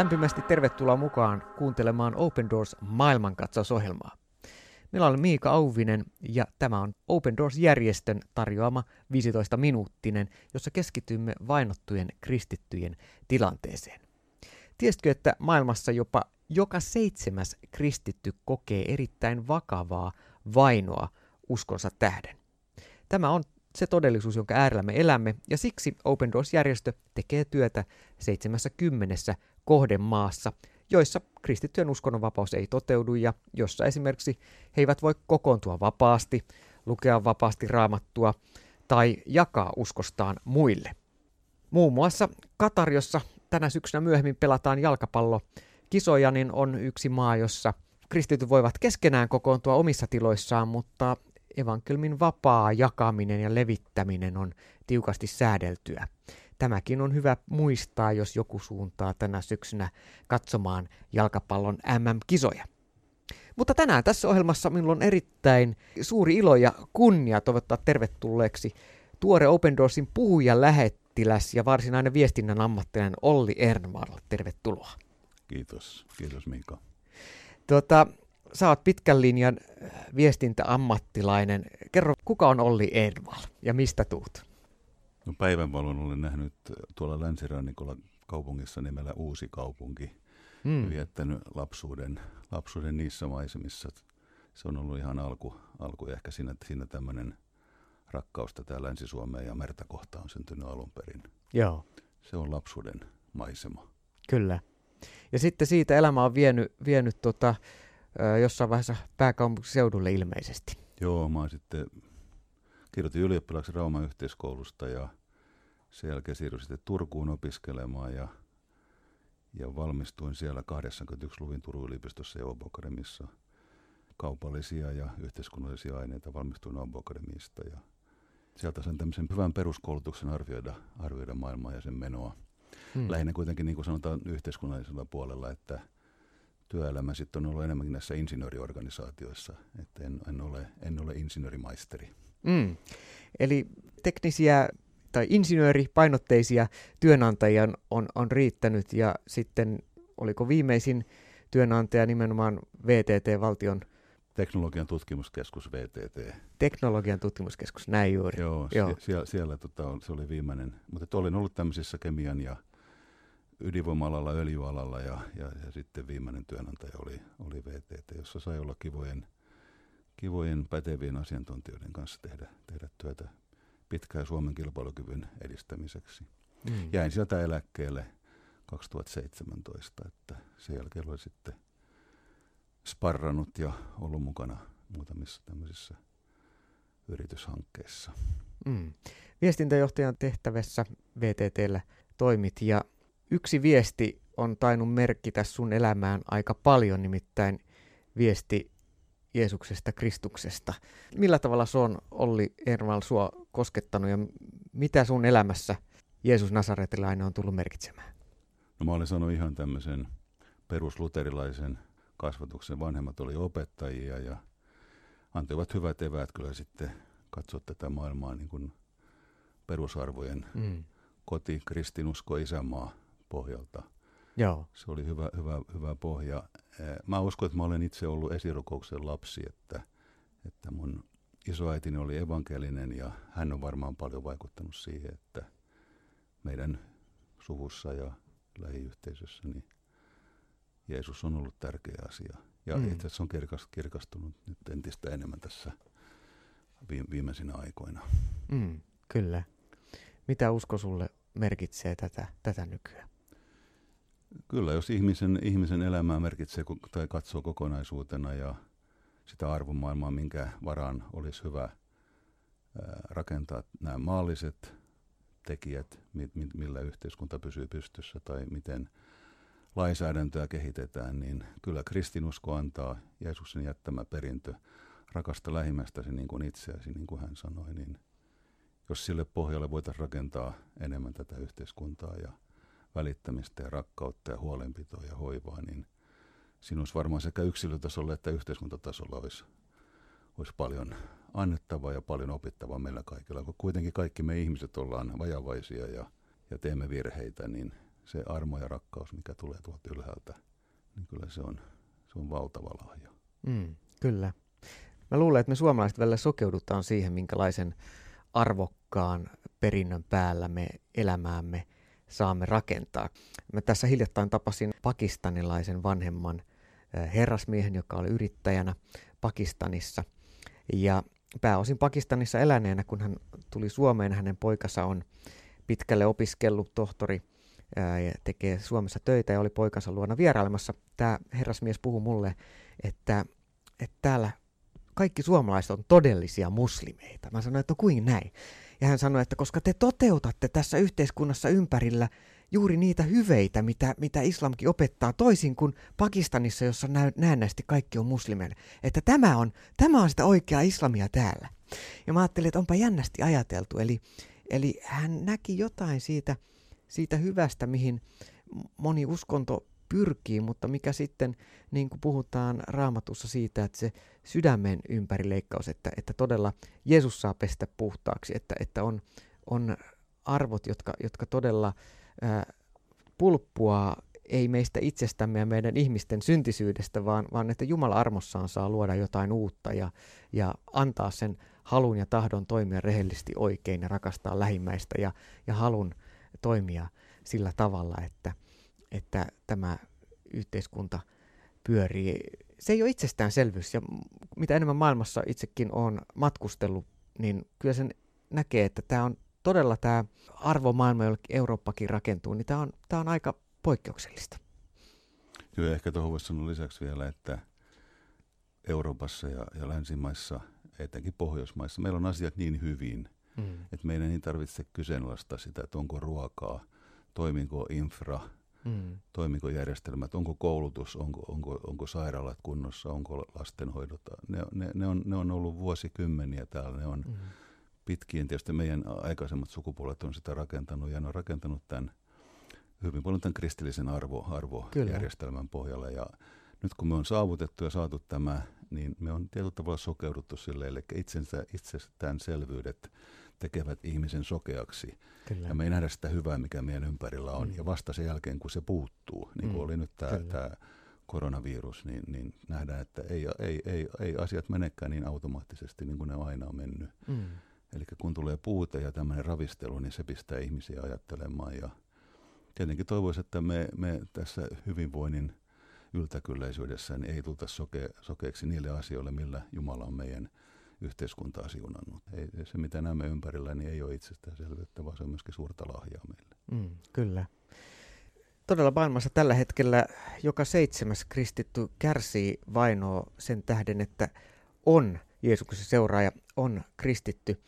lämpimästi tervetuloa mukaan kuuntelemaan Open Doors maailmankatsausohjelmaa. Meillä on Miika Auvinen ja tämä on Open Doors-järjestön tarjoama 15-minuuttinen, jossa keskitymme vainottujen kristittyjen tilanteeseen. Tiesitkö, että maailmassa jopa joka seitsemäs kristitty kokee erittäin vakavaa vainoa uskonsa tähden? Tämä on se todellisuus, jonka äärellä me elämme, ja siksi Open Doors-järjestö tekee työtä 70 kohdemaassa, joissa kristittyjen uskonnonvapaus ei toteudu ja jossa esimerkiksi he eivät voi kokoontua vapaasti, lukea vapaasti raamattua tai jakaa uskostaan muille. Muun muassa Katar, jossa tänä syksynä myöhemmin pelataan jalkapallo, kisoja, niin on yksi maa, jossa kristityt voivat keskenään kokoontua omissa tiloissaan, mutta evankelmin vapaa jakaminen ja levittäminen on tiukasti säädeltyä. Tämäkin on hyvä muistaa, jos joku suuntaa tänä syksynä katsomaan jalkapallon MM-kisoja. Mutta tänään tässä ohjelmassa minulla on erittäin suuri ilo ja kunnia toivottaa tervetulleeksi tuore Open Doorsin puhuja lähettiläs ja varsinainen viestinnän ammattilainen Olli Ernvall. Tervetuloa. Kiitos. Kiitos Mika. Tuota, sä oot pitkän linjan viestintäammattilainen. Kerro, kuka on Olli Ernvall ja mistä tuut? No päivänvalon olen nähnyt tuolla länsirannikolla kaupungissa nimellä Uusi kaupunki. Hmm. Viettänyt lapsuuden, lapsuuden niissä maisemissa. Se on ollut ihan alku, alku ehkä siinä, siinä tämmöinen rakkaus tätä Länsi-Suomea ja merta kohtaan on syntynyt alun perin. Joo. Se on lapsuuden maisema. Kyllä. Ja sitten siitä elämä on vienyt, vienyt tota, jossain vaiheessa pääkaupunkiseudulle ilmeisesti. Joo, mä sitten kirjoitin ylioppilaaksi Rauman yhteiskoulusta ja sen jälkeen siirryin sitten Turkuun opiskelemaan ja, ja valmistuin siellä 81 luvin Turun yliopistossa ja Akademissa kaupallisia ja yhteiskunnallisia aineita valmistuin Akademista ja sieltä sain tämmöisen hyvän peruskoulutuksen arvioida, arvioida maailmaa ja sen menoa. Hmm. Lähinnä kuitenkin niin kuin sanotaan yhteiskunnallisella puolella, että työelämä sitten on ollut enemmänkin näissä insinööriorganisaatioissa, että en, en, ole, en ole insinöörimaisteri. Mm. Eli teknisiä tai insinööripainotteisia työnantajia on, on riittänyt ja sitten oliko viimeisin työnantaja nimenomaan VTT, valtion Teknologian tutkimuskeskus VTT. Teknologian tutkimuskeskus, näin juuri. Joo, Joo. Sie- siellä, siellä tota, se oli viimeinen. Mutta olin ollut tämmöisissä kemian ja ydinvoima-alalla, öljyalalla ja, ja, ja sitten viimeinen työnantaja oli, oli VTT, jossa sai olla kivojen kivojen pätevien asiantuntijoiden kanssa tehdä, tehdä työtä pitkään Suomen kilpailukyvyn edistämiseksi. Mm. Jäin sieltä eläkkeelle 2017, että sen jälkeen olen sitten sparrannut ja ollut mukana muutamissa tämmöisissä yrityshankkeissa. Mm. Viestintäjohtajan tehtävässä VTTllä toimit ja yksi viesti on tainnut merkitä sun elämään aika paljon, nimittäin viesti Jeesuksesta, Kristuksesta. Millä tavalla se on, Olli Ermal, sua koskettanut ja mitä sun elämässä Jeesus Nasaretilainen on tullut merkitsemään? No mä olen sanonut ihan tämmöisen perusluterilaisen kasvatuksen. Vanhemmat oli opettajia ja antoivat hyvät eväät kyllä sitten katsoa tätä maailmaa niin kuin perusarvojen mm. koti, kristinusko, isämaa pohjalta – Joo. Se oli hyvä, hyvä, hyvä pohja. Mä uskon, että mä olen itse ollut esirukouksen lapsi, että, että mun isoäitini oli evankelinen ja hän on varmaan paljon vaikuttanut siihen, että meidän suvussa ja lähiyhteisössä niin Jeesus on ollut tärkeä asia. Ja mm. itse asiassa on kirkastunut nyt entistä enemmän tässä viimeisinä aikoina. Mm, kyllä. Mitä usko sulle merkitsee tätä, tätä nykyään? Kyllä, jos ihmisen, ihmisen elämää merkitsee tai katsoo kokonaisuutena ja sitä arvomaailmaa, minkä varaan olisi hyvä rakentaa nämä maalliset tekijät, millä yhteiskunta pysyy pystyssä tai miten lainsäädäntöä kehitetään, niin kyllä kristinusko antaa Jeesuksen jättämä perintö rakasta lähimmästäsi niin kuin itseäsi, niin kuin hän sanoi, niin jos sille pohjalle voitaisiin rakentaa enemmän tätä yhteiskuntaa ja välittämistä ja rakkautta ja huolenpitoa ja hoivaa, niin sinussa varmaan sekä yksilötasolla että yhteiskuntatasolla olisi, olisi paljon annettavaa ja paljon opittavaa meillä kaikilla. Kun kuitenkin kaikki me ihmiset ollaan vajavaisia ja, ja teemme virheitä, niin se armo ja rakkaus, mikä tulee tuolta ylhäältä, niin kyllä se on, se on valtava lahja. Mm, kyllä. Mä luulen, että me suomalaiset välillä sokeudutaan siihen, minkälaisen arvokkaan perinnön päällä me elämäämme saamme rakentaa. Mä tässä hiljattain tapasin pakistanilaisen vanhemman herrasmiehen, joka oli yrittäjänä Pakistanissa. Ja pääosin Pakistanissa eläneenä, kun hän tuli Suomeen, hänen poikansa on pitkälle opiskellut tohtori ja tekee Suomessa töitä ja oli poikansa luona vierailemassa. Tämä herrasmies puhui mulle, että, että täällä kaikki suomalaiset on todellisia muslimeita. Mä sanoin, että no kuin näin? Ja hän sanoi, että koska te toteutatte tässä yhteiskunnassa ympärillä juuri niitä hyveitä, mitä, mitä islamkin opettaa, toisin kuin Pakistanissa, jossa näennäisesti kaikki on muslimeille. Että tämä on, tämä on sitä oikeaa islamia täällä. Ja mä ajattelin, että onpa jännästi ajateltu. Eli, eli hän näki jotain siitä, siitä hyvästä, mihin moni uskonto pyrkii, mutta mikä sitten, niin kuin puhutaan raamatussa siitä, että se sydämen ympärileikkaus, että, että todella Jeesus saa pestä puhtaaksi, että, että on, on arvot, jotka, jotka todella ää, pulppua ei meistä itsestämme ja meidän ihmisten syntisyydestä, vaan, vaan että Jumala armossaan saa luoda jotain uutta ja, ja antaa sen halun ja tahdon toimia rehellisesti oikein ja rakastaa lähimmäistä ja, ja halun toimia sillä tavalla, että, että tämä yhteiskunta pyörii. Se ei ole itsestäänselvyys ja mitä enemmän maailmassa itsekin on matkustellut, niin kyllä sen näkee, että tämä on todella tämä arvomaailma, jolle Eurooppakin rakentuu, niin tämä on, tämä on aika poikkeuksellista. Kyllä ehkä tuohon voisi sanoa lisäksi vielä, että Euroopassa ja, ja länsimaissa, etenkin Pohjoismaissa, meillä on asiat niin hyvin, mm. että meidän ei tarvitse kyseenalaistaa sitä, että onko ruokaa, toimiko infra, mm. toimiko järjestelmät, onko koulutus, onko, onko, onko sairaalat kunnossa, onko lastenhoidot. Ne, ne, ne, on, ne on ollut vuosikymmeniä täällä, ne on mm. pitkien, tietysti meidän aikaisemmat sukupuolet on sitä rakentanut ja ne on rakentanut tämän hyvin paljon tämän kristillisen arvo, arvojärjestelmän pohjalle. Ja nyt kun me on saavutettu ja saatu tämä, niin me on tietyllä tavalla sokeuduttu sille, eli itsensä, itsestään selvyydet tekevät ihmisen sokeaksi. Kyllä. Ja me ei nähdä sitä hyvää, mikä meidän ympärillä on. Mm. Ja vasta sen jälkeen, kun se puuttuu, niin kuin mm. oli nyt tämä koronavirus, niin, niin nähdään, että ei, ei, ei, ei asiat menekään niin automaattisesti niin kuin ne aina on mennyt. Mm. Eli kun tulee puute ja tämmöinen ravistelu, niin se pistää ihmisiä ajattelemaan. Ja tietenkin toivoisin, että me, me tässä hyvinvoinnin yltäkylläisyydessä niin ei tulta soke, sokeeksi niille asioille, millä Jumala on meidän yhteiskuntaa siunannut. Ei, se, mitä näemme ympärillä, niin ei ole itsestäänselvyyttä, vaan se on myöskin suurta lahjaa meille. Mm, kyllä. Todella maailmassa tällä hetkellä joka seitsemäs kristitty kärsii vainoa sen tähden, että on Jeesuksen seuraaja, on kristitty.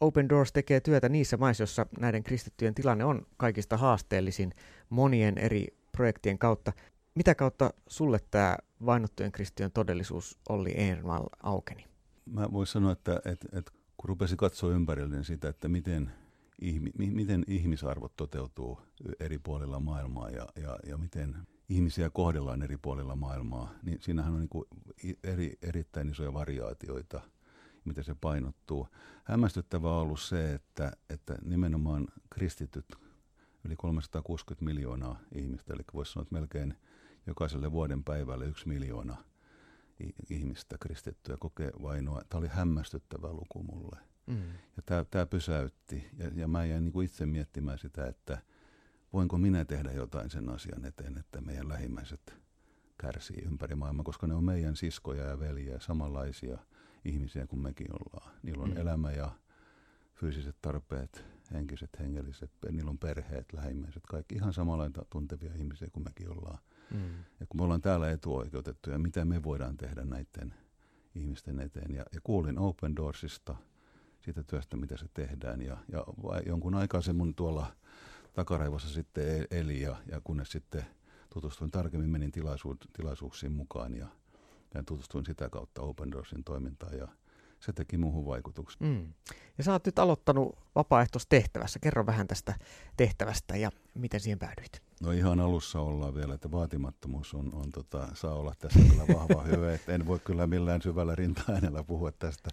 Open Doors tekee työtä niissä maissa, joissa näiden kristittyjen tilanne on kaikista haasteellisin monien eri projektien kautta. Mitä kautta sulle tämä vainottujen kristittyjen todellisuus Olli Eermal aukeni? Mä voisin sanoa, että, että, että kun rupesi katsoa ympärille niin sitä, että miten, ihmi, miten ihmisarvot toteutuu eri puolilla maailmaa ja, ja, ja miten ihmisiä kohdellaan eri puolilla maailmaa, niin siinähän on niin eri, erittäin isoja variaatioita, miten se painottuu. Hämmästyttävää on ollut se, että, että nimenomaan kristityt, yli 360 miljoonaa ihmistä, eli voisi sanoa, että melkein jokaiselle vuoden päivälle yksi miljoona – ihmistä kristittyä kokee vainoa. Tämä oli hämmästyttävä luku mulle. Mm. Ja tämä, tämä pysäytti. Ja, ja mä jäin niin kuin itse miettimään sitä, että voinko minä tehdä jotain sen asian eteen, että meidän lähimmäiset kärsii ympäri maailmaa, koska ne on meidän siskoja ja veljiä, samanlaisia ihmisiä kuin mekin ollaan. Niillä on mm. elämä ja fyysiset tarpeet, henkiset, hengelliset, niillä on perheet, lähimmäiset, kaikki ihan samanlaisia tuntevia ihmisiä kuin mekin ollaan. Mm. Ja kun me ollaan täällä etuoikeutettuja, mitä me voidaan tehdä näiden ihmisten eteen. Ja, ja kuulin Open Doorsista, siitä työstä, mitä se tehdään. Ja, ja jonkun aikaa se mun tuolla takaraivossa sitten e-, eli, ja, ja kunnes sitten tutustuin tarkemmin, menin tilaisuus, tilaisuuksiin mukaan ja, ja tutustuin sitä kautta Open Doorsin toimintaan. Ja, se teki muuhun vaikutuksen. Mm. Ja sä oot nyt aloittanut vapaaehtoistehtävässä. Kerro vähän tästä tehtävästä ja miten siihen päädyit. No ihan alussa ollaan vielä, että vaatimattomuus on, on tota, saa olla tässä kyllä vahva hyve, että en voi kyllä millään syvällä rinta puhua tästä.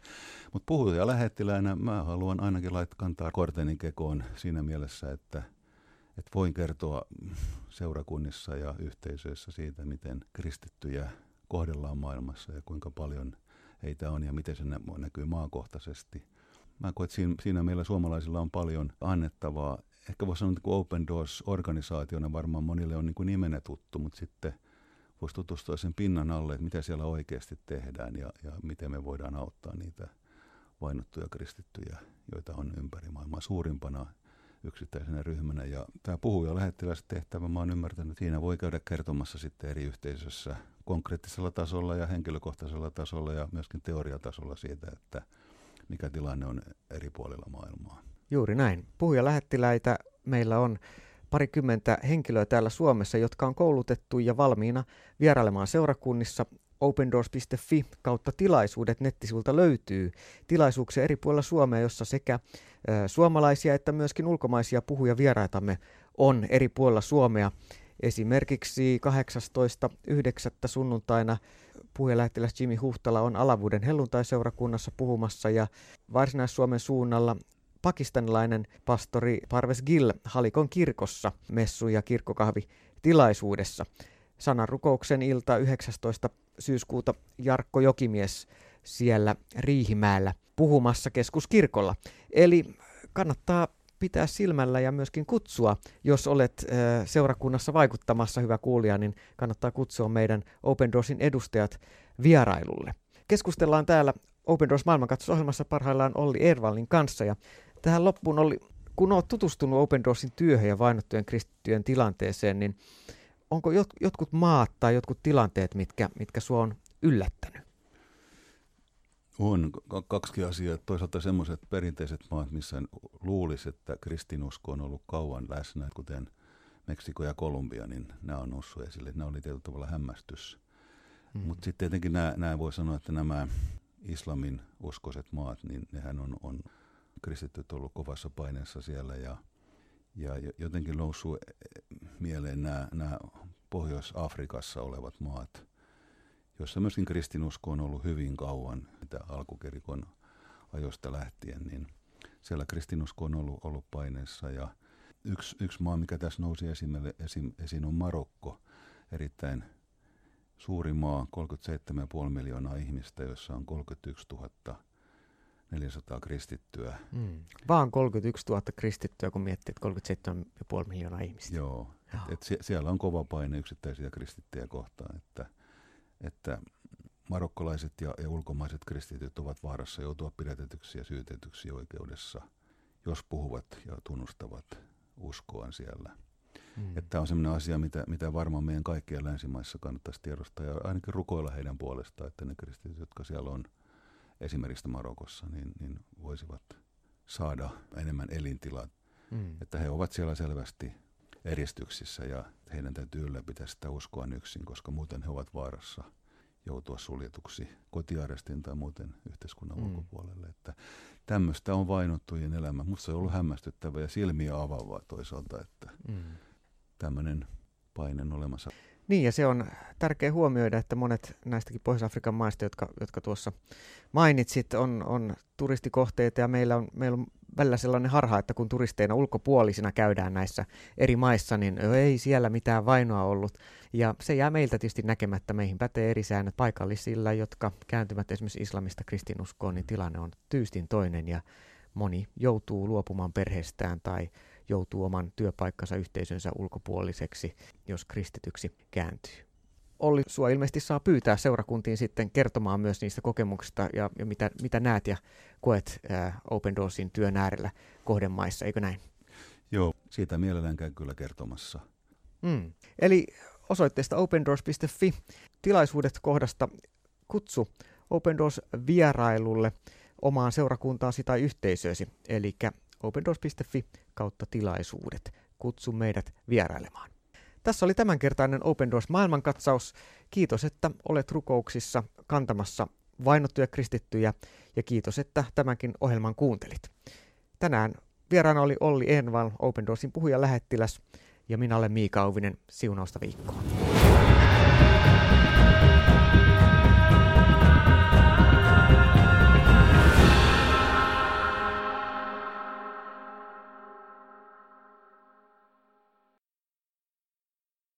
Mutta puhuja lähettiläänä mä haluan ainakin laittaa kantaa korteni kekoon siinä mielessä, että, että voin kertoa seurakunnissa ja yhteisöissä siitä, miten kristittyjä kohdellaan maailmassa ja kuinka paljon heitä on ja miten se näkyy maakohtaisesti. Mä koen, että siinä, siinä meillä suomalaisilla on paljon annettavaa. Ehkä voisi sanoa, että Open Doors-organisaationa varmaan monille on niin kuin nimenä tuttu, mutta sitten voisi tutustua sen pinnan alle, että mitä siellä oikeasti tehdään ja, ja miten me voidaan auttaa niitä vainottuja kristittyjä, joita on ympäri maailmaa suurimpana yksittäisenä ryhmänä. Ja tämä puhuja tehtävä, mä oon ymmärtänyt, että siinä voi käydä kertomassa sitten eri yhteisössä konkreettisella tasolla ja henkilökohtaisella tasolla ja myöskin teoriatasolla siitä, että mikä tilanne on eri puolilla maailmaa. Juuri näin. Puhujalähettiläitä meillä on parikymmentä henkilöä täällä Suomessa, jotka on koulutettu ja valmiina vierailemaan seurakunnissa. opendoors.fi kautta tilaisuudet nettisivulta löytyy tilaisuuksia eri puolilla Suomea, jossa sekä suomalaisia että myöskin ulkomaisia puhuja vieraitamme on eri puolilla Suomea. Esimerkiksi 18.9. sunnuntaina puhujalähettiläs Jimmy Huhtala on Alavuuden helluntai-seurakunnassa puhumassa ja Varsinais-Suomen suunnalla pakistanilainen pastori Parves Gill Halikon kirkossa messu- ja kirkkokahvi tilaisuudessa. Sananrukouksen ilta 19. syyskuuta Jarkko Jokimies siellä Riihimäellä puhumassa keskuskirkolla. Eli kannattaa pitää silmällä ja myöskin kutsua, jos olet seurakunnassa vaikuttamassa, hyvä kuulija, niin kannattaa kutsua meidän Open Doorsin edustajat vierailulle. Keskustellaan täällä Open Doors maailmankatsosohjelmassa parhaillaan Olli Ervallin kanssa ja tähän loppuun oli, kun olet tutustunut Open Doorsin työhön ja vainottujen kristittyjen tilanteeseen, niin onko jot, jotkut maat tai jotkut tilanteet, mitkä, mitkä sinua on yllättänyt? On kaksi asiaa. Toisaalta semmoiset perinteiset maat, missä luulisi, että kristinusko on ollut kauan läsnä, kuten Meksiko ja Kolumbia, niin nämä on noussut esille. Nämä oli tietyllä tavalla hämmästys. Mm. Mutta sitten tietenkin nämä, nämä voi sanoa, että nämä islamin uskoiset maat, niin nehän on, on kristityt ollut kovassa paineessa siellä ja, ja jotenkin noussut mieleen nämä, nämä Pohjois-Afrikassa olevat maat, joissa myöskin kristinusko on ollut hyvin kauan, mitä alkukerikon ajoista lähtien, niin siellä kristinusko on ollut, ollut paineessa. Ja yksi, yksi maa, mikä tässä nousi esiin, esiin, esiin on Marokko, erittäin suuri maa, 37,5 miljoonaa ihmistä, jossa on 31 000 400 kristittyä. Mm. Vaan 31 000 kristittyä, kun miettii, että 37,5 miljoonaa ihmistä. Joo, Joo. Et, et sie- siellä on kova paine yksittäisiä kristittyjä kohtaan, että, että marokkolaiset ja, ja ulkomaiset kristityt ovat vaarassa joutua pidätetyksi ja syytetyksi oikeudessa, jos puhuvat ja tunnustavat uskoaan siellä. Mm. Että tämä on sellainen asia, mitä, mitä varmaan meidän kaikkien länsimaissa kannattaisi tiedostaa ja ainakin rukoilla heidän puolestaan, että ne kristityt, jotka siellä on – esimerkiksi Marokossa, niin, niin voisivat saada enemmän elintilaa. Mm. Että he ovat siellä selvästi eristyksissä ja heidän täytyy ylläpitää sitä uskoa yksin, koska muuten he ovat vaarassa joutua suljetuksi kotiarestin tai muuten yhteiskunnan mm. ulkopuolelle. Että tämmöistä on vainottujen elämä. Minusta se on ollut hämmästyttävää ja silmiä avaavaa toisaalta, että mm. tämmöinen paine on olemassa. Niin, ja se on tärkeä huomioida, että monet näistäkin Pohjois-Afrikan maista, jotka, jotka tuossa mainitsit, on, on turistikohteita, ja meillä on, meillä on välillä sellainen harha, että kun turisteina ulkopuolisina käydään näissä eri maissa, niin ei siellä mitään vainoa ollut. Ja se jää meiltä tietysti näkemättä. Meihin pätee eri säännöt paikallisilla, jotka kääntyvät esimerkiksi islamista kristinuskoon, niin tilanne on tyystin toinen, ja moni joutuu luopumaan perheestään tai joutuu oman työpaikkansa yhteisönsä ulkopuoliseksi, jos kristityksi kääntyy. Olli, sua ilmeisesti saa pyytää seurakuntiin sitten kertomaan myös niistä kokemuksista ja, ja mitä, mitä näet ja koet ää, Open Doorsin työn äärellä kohdemaissa, eikö näin? Joo, siitä mielellään käyn kyllä kertomassa. Mm. Eli osoitteesta opendoors.fi tilaisuudet kohdasta kutsu Open Doors vierailulle omaan seurakuntaasi tai yhteisöösi, eli opendoors.fi kautta tilaisuudet. Kutsu meidät vierailemaan. Tässä oli tämänkertainen Open Doors maailmankatsaus. Kiitos, että olet rukouksissa kantamassa vainottuja kristittyjä ja kiitos, että tämänkin ohjelman kuuntelit. Tänään vieraana oli Olli Enval, Open Doorsin puhuja lähettiläs ja minä olen Miika Auvinen. Siunausta viikkoon.